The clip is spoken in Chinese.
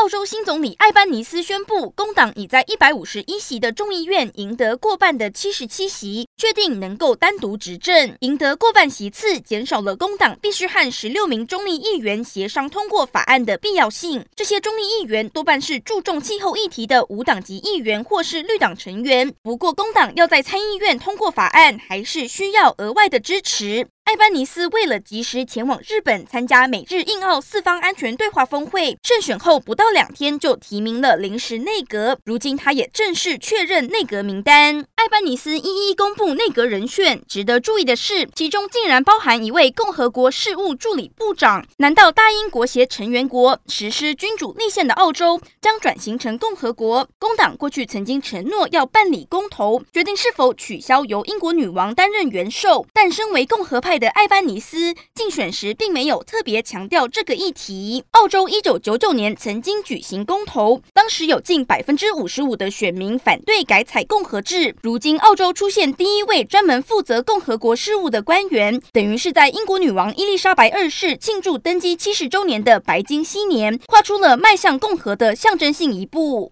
澳洲新总理艾班尼斯宣布，工党已在一百五十一席的众议院赢得过半的七十七席，确定能够单独执政。赢得过半席次，减少了工党必须和十六名中立议员协商通过法案的必要性。这些中立议员多半是注重气候议题的无党籍议员或是绿党成员。不过，工党要在参议院通过法案，还是需要额外的支持。艾班尼斯为了及时前往日本参加美日印澳四方安全对话峰会，胜选后不到两天就提名了临时内阁。如今他也正式确认内阁名单。艾班尼斯一一公布内阁人选，值得注意的是，其中竟然包含一位共和国事务助理部长。难道大英国协成员国实施君主立宪的澳洲将转型成共和国？工党过去曾经承诺要办理公投，决定是否取消由英国女王担任元首，但身为共和派的艾班尼斯竞选时并没有特别强调这个议题。澳洲一九九九年曾经举行公投，当时有近百分之五十五的选民反对改采共和制。如今澳洲出现第一位专门负责共和国事务的官员，等于是在英国女王伊丽莎白二世庆祝登基七十周年的白金禧年，跨出了迈向共和的象征性一步。